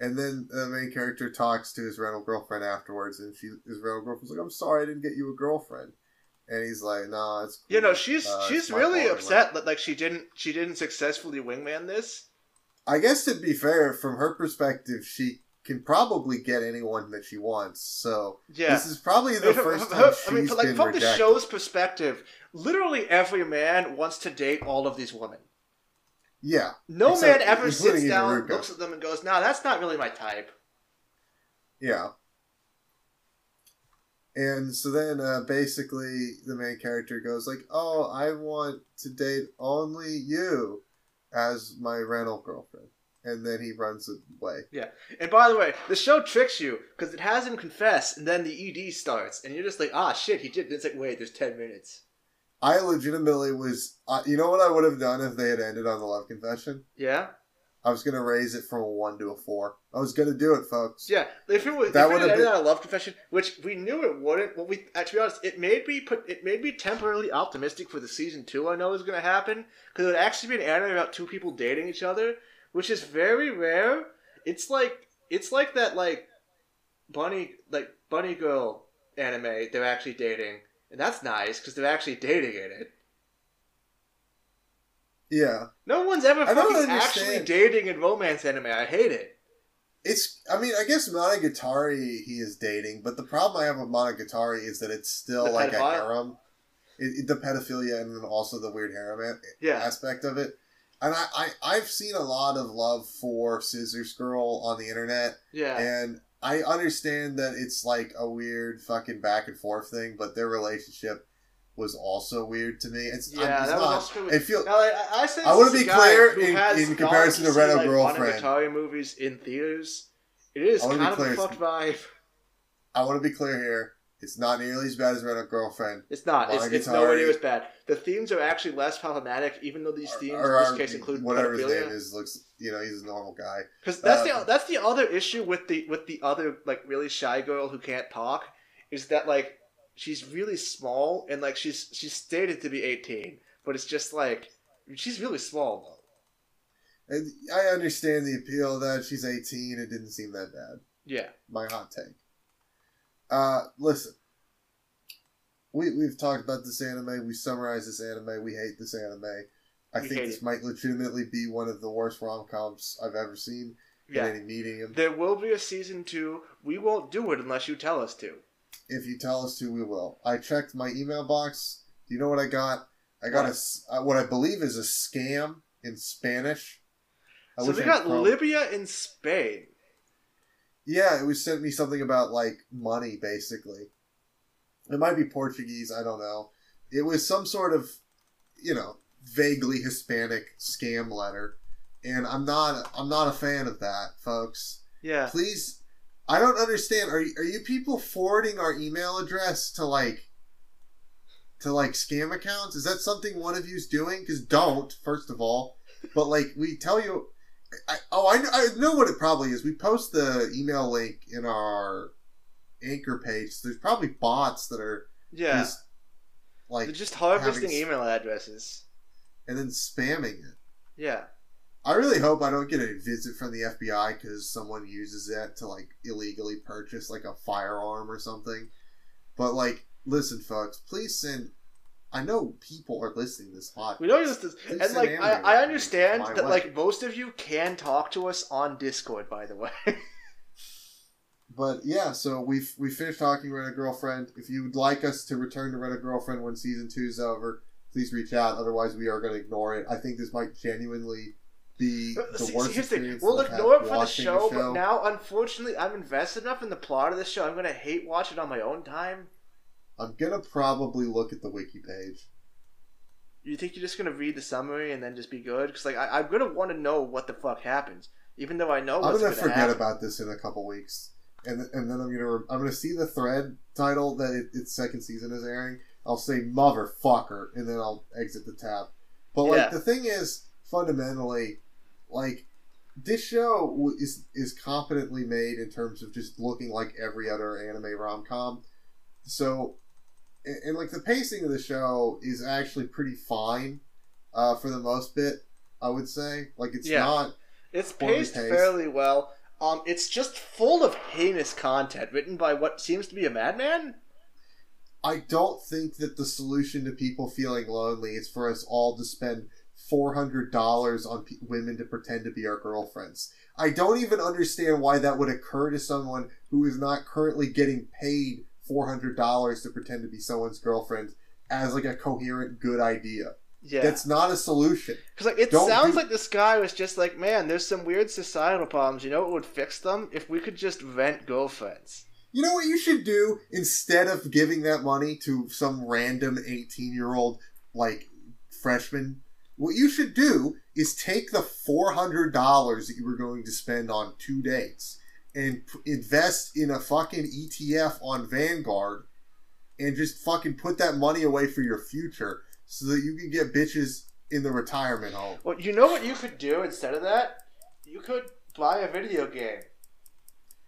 And then the main character talks to his rental girlfriend afterwards, and she his rental girlfriend's like, "I'm sorry, I didn't get you a girlfriend." And he's like, "No, it's You know, she's Uh, she's really upset that like she didn't she didn't successfully wingman this. I guess to be fair, from her perspective, she can probably get anyone that she wants. So Yeah. this is probably the first time she's I mean, from, like been from rejected. the show's perspective, literally every man wants to date all of these women. yeah, No man ever sits down, Iruka. looks at them, and goes, "Nah, that's not really my type." Yeah. And so then uh, basically the main character goes like, "Oh, I want to date only you as my rental girlfriend." And then he runs away. Yeah. And by the way, the show tricks you because it has him confess, and then the ED starts, and you're just like, "Ah, shit, he did." And it's like, wait, there's ten minutes. I legitimately was uh, you know what I would have done if they had ended on the love confession? Yeah, I was going to raise it from a 1 to a 4. I was going to do it, folks. yeah. If it was, That would've had ended been- on a love confession, which we knew it wouldn't. Well, we uh, to be honest, it made me put it made me temporarily optimistic for the season two. I know was going to happen because it would actually be an anime about two people dating each other, which is very rare. It's like it's like that like bunny like bunny girl anime. They're actually dating, and that's nice because they're actually dating in it. Yeah, No one's ever fucking actually dating in romance anime. I hate it. it's. I mean, I guess Monogatari he is dating, but the problem I have with Monogatari is that it's still The like a harem. It, it- the pedophilia and then also the weird harem Yeah, aspect of it. And I, I, I've seen a lot of love for Scissors Girl on the internet, yeah. and I understand that it's like a weird fucking back and forth thing, but their relationship was also weird to me. It's, Yeah, it's that was not, also it feel, Now, like, I, I, I wanna be clear in- in comparison to Red like, Girlfriend. Monogatari movies in theaters. It is kind of a fucked vibe. I want to be clear here. It's not nearly as bad as Rent Girlfriend. It's not. It's, it's nowhere near as bad. The themes are actually less problematic, even though these themes or, in or this case include whatever his name is looks you know he's a normal guy Because that's Uh, the that's the other issue with the with the other like really shy girl who can't talk is that like she's really small and like she's she's stated to be eighteen, but it's just like she's really small though. and i understand the appeal that she's 18 it didn't seem that bad Yeah. my hot take uh listen we, we've talked about this anime we summarize this anime we hate this anime i We think this it. might legitimately be one of the worst rom-coms i've ever seen Yeah. in any medium There will be a season two. We won't do it unless you tell us to. if you tell us to we will i checked my email box do you know what i got i got a What? s uh, what i believe is a scam in spanish I so we got Libya in Spain. Yeah, it was sent me something about like money, basically. It might be Portuguese, I don't know. It was some sort of, you know, vaguely Hispanic scam letter, and I'm not, I'm not a fan of that, folks. Yeah. Please, I don't understand. Are you, are you people forwarding our email address to like, to like scam accounts? Is that something one of you's doing? Because don't, first of all, but like we tell you. I, oh, I, kn- I know what it probably is. We post the email link in our anchor page. So there's probably bots that are Yeah. just like They're just harvesting having email addresses. and then spamming it. Yeah. I really hope I don't get a visit from the FBI because someone uses that to like illegally purchase like a firearm or something. But like, listen, folks, please send. I know people are listening to this podcast. We know this, this Please and like I, I understand that way. like most of you can talk to us on Discord, by the way. (laughs) But yeah, so we've we finished talking Rent a Girlfriend. If you would like us to return to Rent a Girlfriend when season two is over, please reach out. Otherwise, we are going to ignore it. I think this might genuinely be uh, the See, worst see, experience. We'll ignore it for the watching show, but now, unfortunately, I'm invested enough in the plot of the show. I'm gonna hate watch it on my own time. I'm gonna probably look at the wiki page. You think you're just gonna read the summary and then just be good? Because like I, I'm gonna want to know what the fuck happens, even though I know I'm gonna gonna, forget happen. about this in a couple weeks, and and then I'm gonna re- I'm gonna see the thread title that it, its second season is airing. I'll say motherfucker, and then I'll exit the tab. But like Yeah. the thing is, fundamentally, like this show is is competently made in terms of just looking like every other anime rom com. So, and, and like the pacing of the show is actually pretty fine, uh, for the most bit. I would say, like it's Yeah. not. It's paced paced. fairly well. Um, it's just full of heinous content written by what seems to be a madman. I don't think that the solution to people feeling lonely is for us all to spend four hundred dollars on women to pretend to be our girlfriends. I don't even understand why that would occur to someone who is not currently getting paid four hundred dollars to pretend to be someone's girlfriend as like a coherent good idea. Yeah, That's not a solution. because like it don't sounds do- like this guy was just like, man, there's some weird societal problems. You know what would fix them if we could just rent girlfriends. You know what you should do instead of giving that money to some random 18 year old, like, freshman? What you should do is take the $400 that you were going to spend on two dates and p- invest in a fucking ETF on Vanguard and just fucking put that money away for your future so that you can get bitches in the retirement home. Well, you know what you could do instead of that? You could buy a video game.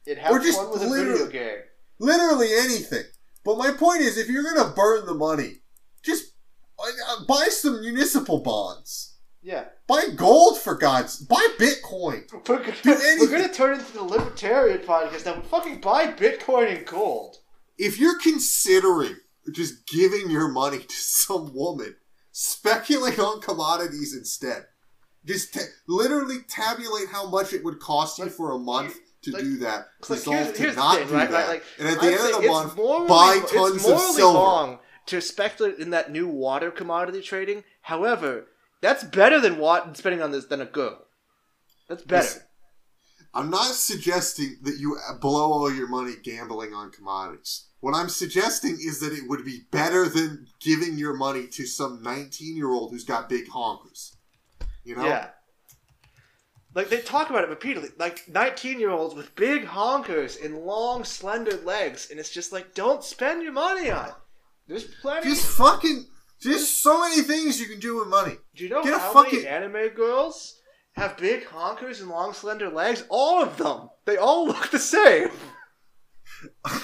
And have Or just fun with a video game. Literally anything. But my point is, if you're gonna burn the money, just uh, buy some municipal bonds. Yeah. Buy gold for God's. Buy Bitcoin. We're gonna, Do anything. we're gonna turn into the libertarian podcast now. Fucking buy Bitcoin and gold. If you're considering just giving your money to some woman, speculate on commodities instead. Just literally tabulate how much it would cost you Like, for a month to like- do that. Like, here's, to here's the not thing, do right? that. Like, and at the I'd end of the month, morally- buy tons of silver. to speculate in that new water commodity trading. However, that's better than what spending on this than a girl. That's better. I'm not suggesting that you blow all your money gambling on commodities. What I'm suggesting is that it would be better than giving your money to some 19 year old who's got big honkers. You know? Yeah. Like they talk about it repeatedly, like nineteen-year-olds with big honkers and long, slender legs, and it's just like, don't spend your money on. it. There's plenty. Just fucking. Just so many things you can do with money. Do you know get how fucking- many anime girls have big honkers and long, slender legs? All of them. They all (laughs) look the same. (laughs)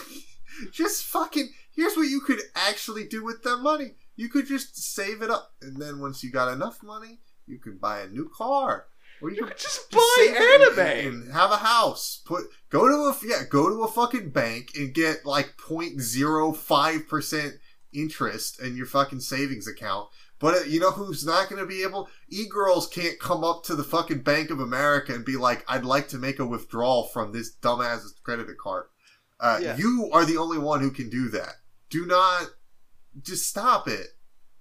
just fucking. Here's what you could actually do with that money. You could just save it up, and then once you got enough money, you could buy a new car, or You you could just Just buy anime. and, and have a house. Put go to a yeah, go to a fucking bank and get like 0.05 percent interest in your fucking savings account. But uh, you know who's not going to be able? E girls can't come up to the fucking Bank of America and be like, "I'd like to make a withdrawal from this dumbass credit card." Uh, Yeah. You are the only one who can do that. Do not just stop it.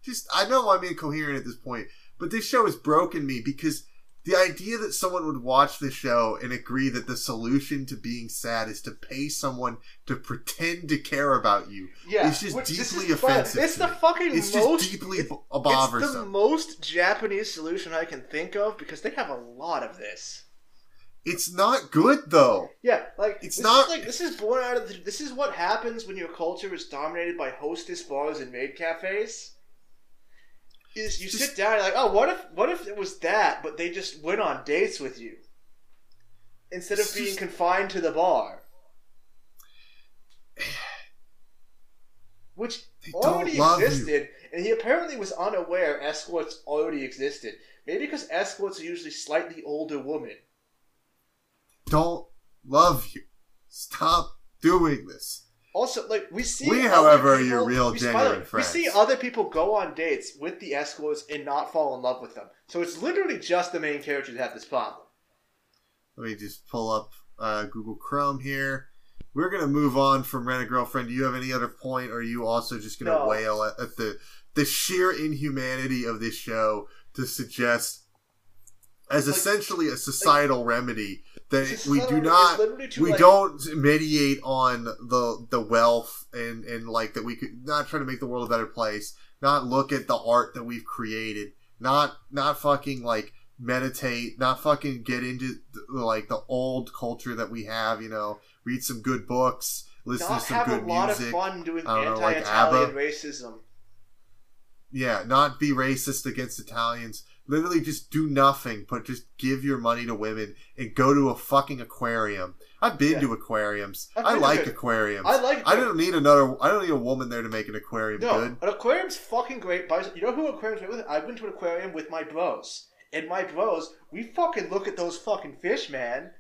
Just I know I'm incoherent at this point, but this show has broken me because the idea that someone would watch the show and agree that the solution to being sad is to pay someone to pretend to care about you Yeah, It's just deeply is offensive It's the fucking it's most. just deeply it's, b- it's the most Japanese solution I can think of because they have a lot of this. it's not good though Yeah, like It's not- Is like this is born out of the, this is what happens when your culture is dominated by hostess bars and maid cafes. Is you Just- sit down and you're like, oh, what if what if it was that, but they just went on dates with you instead of being just- confined to the bar, (sighs) which already love you. existed, and he apparently was unaware escorts already existed. Maybe because escorts are usually slightly older women. don't love you stop doing this Also, like we see, We, however, are people- your real genuine. We see other people go on dates with the escorts and not fall in love with them. So it's literally just the main characters that have this problem. let me just pull up uh, google chrome here we're gonna move on from rent a girlfriend do you have any other point or are you also just gonna No. wail at, at the the sheer inhumanity of this show to suggest as Like- essentially a societal remedy that we do not it's literally to, we like- don't mediate on the the wealth and and like that we could not try to make the world a better place not look at the art that we've created not not fucking like meditate not fucking get into like the old culture that we have you know read some good books listen to some have a good lot music. of fun doing don't know, like anti-Italian racism. yeah not be racist against italians literally just do nothing but just give your money to women and go to a fucking aquarium i've been Yeah. to aquariums I've i like aquariums I like. I don't need another. I don't need a woman there to make an aquarium No, good. an aquarium's fucking great. But you know who aquariums with? I went to an aquarium with my bros, and my bros, we fucking look at those fucking fish, man.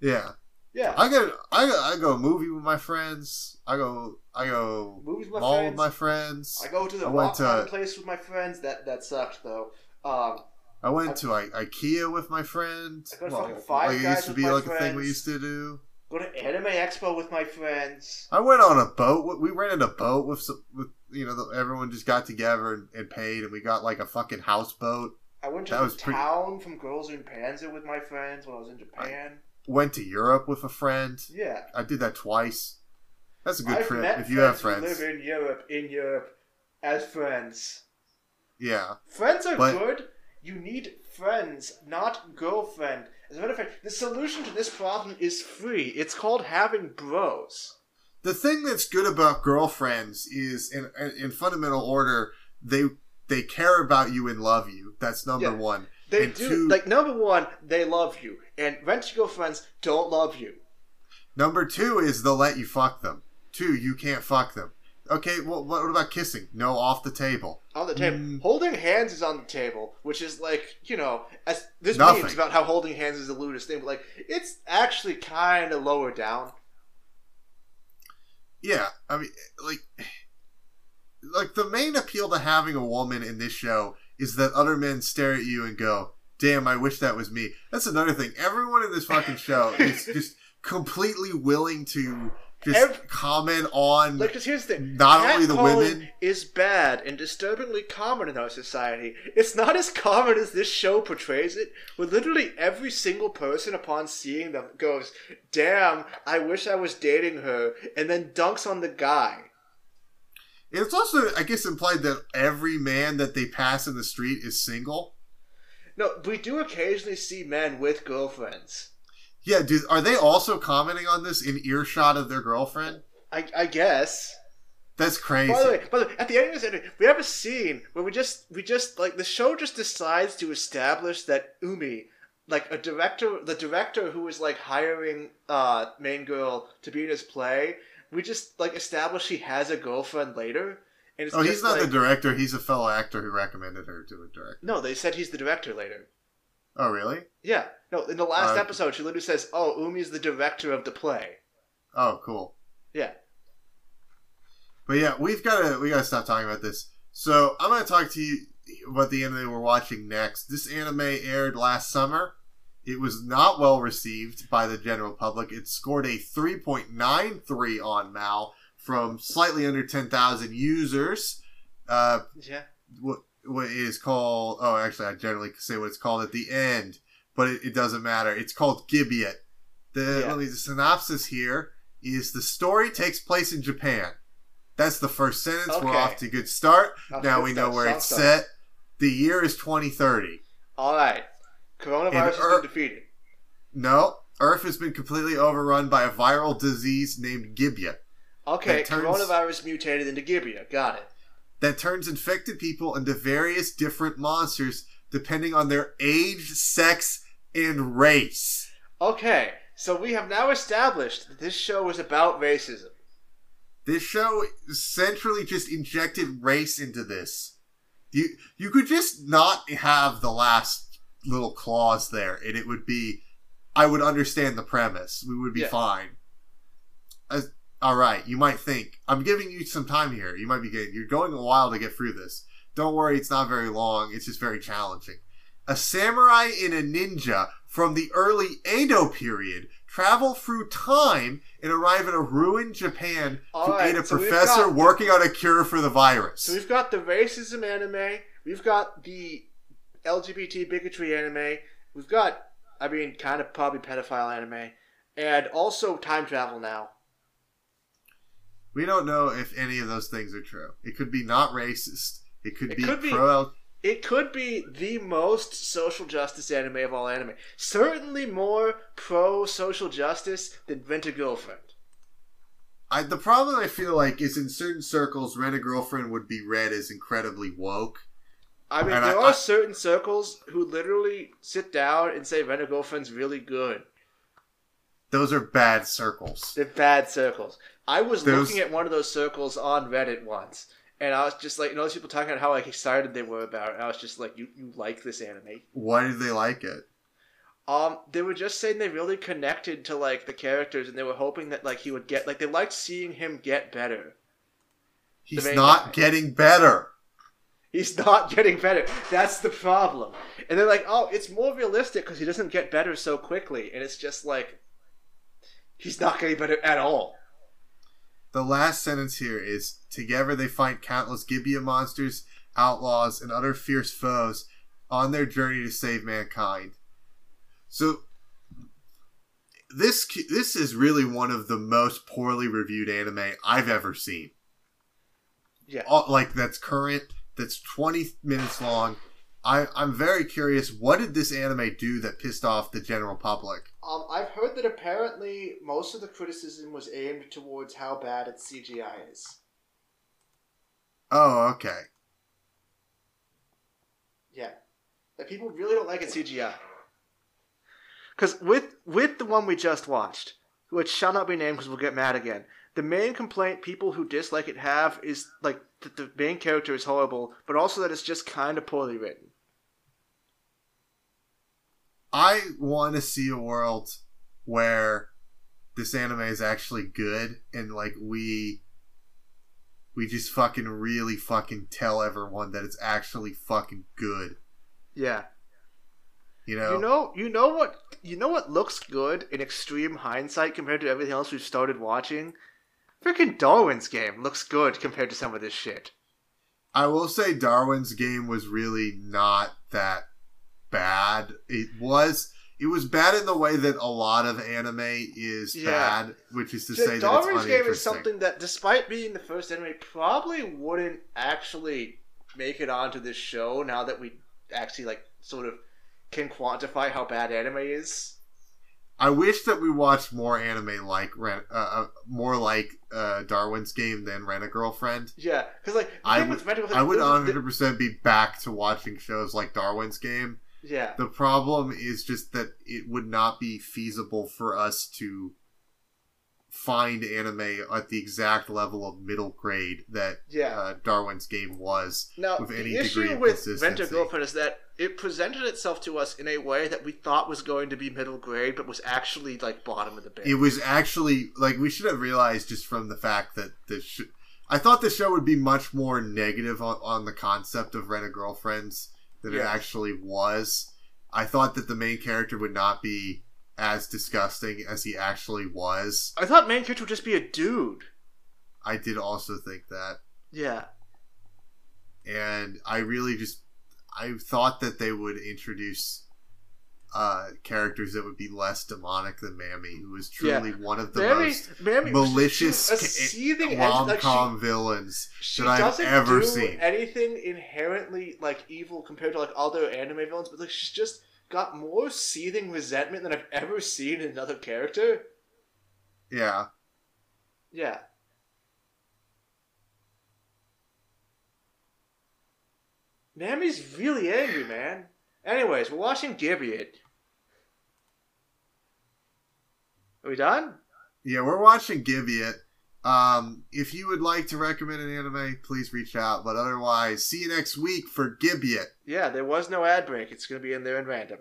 Yeah, Yeah, I go. I go. I go movie with my friends. I go. I go movies with my mall friends. with my friends. I go to the I went rock to- place with my friends. That that sucked though. Um, I went to I, IKEA with my friend. I go to Well, fucking Five like it used to with be my like a thing friends. we used to do. go to Anime Expo with my friends. I went on a boat. We rented a boat with some. With you know, the, everyone just got together and, and paid, and we got like a fucking houseboat. I went to That the was pretty- town from Girls und Panzer with my friends when I was in Japan. Went to Europe with a friend. yeah, I did that twice. That's a good I've trip met if you have friends friends. who live in Europe in Europe as friends. Yeah. Friends are But- good. You need friends, not girlfriend. As a matter of fact, the solution to this problem is free. It's called having bros. the thing that's good about girlfriends is in in fundamental order they they care about you and love you that's number Yeah. one They And do two- like number one, they love you, and rent girlfriends don't love you. number two is they'll let you fuck them two you can't fuck them Okay, well, what about kissing? No, off the table. On the table, Mm. holding hands is on the table, which is like you know, as there's Nothing. memes about how holding hands is the lewdest thing, but like it's actually kind of lower down. Yeah, I mean, like, like the main appeal to having a woman in this show is that other men stare at you and go, "Damn, I wish that was me." That's another thing. Everyone in this fucking show is (laughs) just completely willing to just Ev- comment on Like, 'cause here's the thing: not only the women. is bad and disturbingly common in our society. It's not as common as this show portrays it. Where literally every single person, upon seeing them, goes, "Damn, I wish I was dating her," and then dunks on the guy. It's also, I guess, implied that every man that they pass in the street is single. No, we do occasionally see men with girlfriends. Yeah, dude, are they also commenting on this in earshot of their girlfriend? I, I guess. That's crazy. By the way, by the way, at the end of this interview, we have a scene where we just, we just like the show just decides to establish that Umi, like a director, the director who was like hiring uh main girl to be in his play, we just like establish he has a girlfriend later, and it's oh, he's not like, the director. He's a fellow actor who recommended her to a director. No, they said he's the director later. Oh, really? Yeah, no, in the last Uh, episode, she literally says, "Oh, Umi's the director of the play." Oh, cool. Yeah. But yeah, we've got to we got to stop talking about this. So I'm going to talk to you about the anime we're watching next. This anime aired last summer. It was not well received by the general public. It scored a 3.93 on MAL from slightly under 10,000 users. Uh, Yeah. what what is called? Oh, actually, I generally say what it's called at the end, but it, it doesn't matter. It's called Gibiate. The, Yeah. let me- the synopsis here is the story takes place in Japan. That's the first sentence. We're off to a good start. To now we know where it's start. set. The year is 2030. All right. Coronavirus And has Ur- been defeated. No, Earth has been completely overrun by a viral disease named Gibiate Okay, turns- coronavirus mutated into Gibia. Got it. That turns infected people into various different monsters depending on their age, sex, and race. Okay, so we have now established that this show is about racism. This show centrally just injected race into this. You you could just not have the last little clause there, and it would be, I would understand the premise. We would be Yeah. fine. As, all right, you might think I'm giving you some time here. You might be getting you're going a while to get through this. Don't worry, it's not very long. It's just very challenging. A samurai and a ninja from the early Edo period travel through time and arrive in a ruined Japan All to right, aid a so professor got- working on a cure for the virus. So we've got the racism anime, we've got the LGBT bigotry anime, we've got, I mean, kind of probably pedophile anime, and also time travel now. We don't know if any of those things are true. It could be not racist. It could It be could be- pro. It could be the most social justice anime of all anime. Certainly more pro social justice than Rent a Girlfriend. I, the problem I feel like is in certain circles, Rent a Girlfriend would be read as incredibly woke. I mean, And there I- are I- certain circles who literally sit down and say Rent a Girlfriend's really good. Those are bad circles. They're bad circles. I was Those- looking at one of those circles on Reddit once, and I was just like, you know, those people talking about how like excited they were about it. And I was just like, you you like this anime? Why do they like it? Um, they were just saying they really connected to like the characters, and they were hoping that like he would get like they liked seeing him get better. He's not guy. getting better. He's not (laughs) getting better. That's the problem. And they're like, oh, it's more realistic because he doesn't get better so quickly, and it's just like he's not getting better at all. The last sentence here is Together they fight countless Gibia monsters, outlaws, and other fierce foes on their journey to save mankind. So, this this is really one of the most poorly reviewed anime I've ever seen. Yeah. All- like that's current, that's 20 minutes long. I, I'm very curious. What did this anime do that pissed off the general public? Um, I've heard that apparently most of the criticism was aimed towards how bad its CGI is. Oh, okay. Yeah, that people really don't like its CGI. Because with with the one we just watched, which shall not be named because we'll get mad again, the main complaint people who dislike it have is like that the main character is horrible, but also that it's just kind of poorly written. I want to see a world where this anime is actually good and like we we just fucking really fucking tell everyone that it's actually fucking good. Yeah. You know? You know, you know what, you know what looks good in extreme hindsight compared to everything else we've started watching. Freaking Darwin's game looks good compared to some of this shit. I will say Darwin's game was really not that bad. It was it was bad in the way that a lot of anime is Yeah. bad, which is to The say that Darwin's it's game is something that, despite being the first anime, probably wouldn't actually make it onto this show. Now that we actually like sort of can quantify how bad anime is. I wish that we watched more anime like uh, uh, more like uh, Darwin's game than Rent a Girlfriend. Yeah, because like I would- with Rent a I would Girlfriend- 100% be back to watching shows like Darwin's game. Yeah, The problem is just that it would not be feasible for us to find anime at the exact level of middle grade that yeah. uh, Darwin's game was. Now, with any the degree issue of with Rent a. Girlfriend is that it presented itself to us in a way that we thought was going to be middle grade, but was actually like bottom of the barrel. It was actually like we should have realized just from the fact that the sh- I thought the show would be much more negative on, on the concept of rent a girlfriends than it actually was. I thought that the main character would not be as disgusting as he actually was. I thought main character would just be a dude. I did also think that. Yeah, and I really just I thought that they would introduce uh characters that would be less demonic than Mami, who is truly one of the Mami, most Mami, malicious she- a ca- seething and, rom like, com villains she that I've doesn't ever do seen. anything inherently like evil compared to like other anime villains, but like she's just got more seething resentment than I've ever seen in another character. Yeah. Yeah. Mami's really angry, man. Anyways, we're watching Gibiate. Are we done? Yeah, we're watching Gibiate. Um, if you would like to recommend an anime, please reach out. But otherwise, see you next week for Gibiate. Yeah, there was no ad break. It's gonna be in there in random.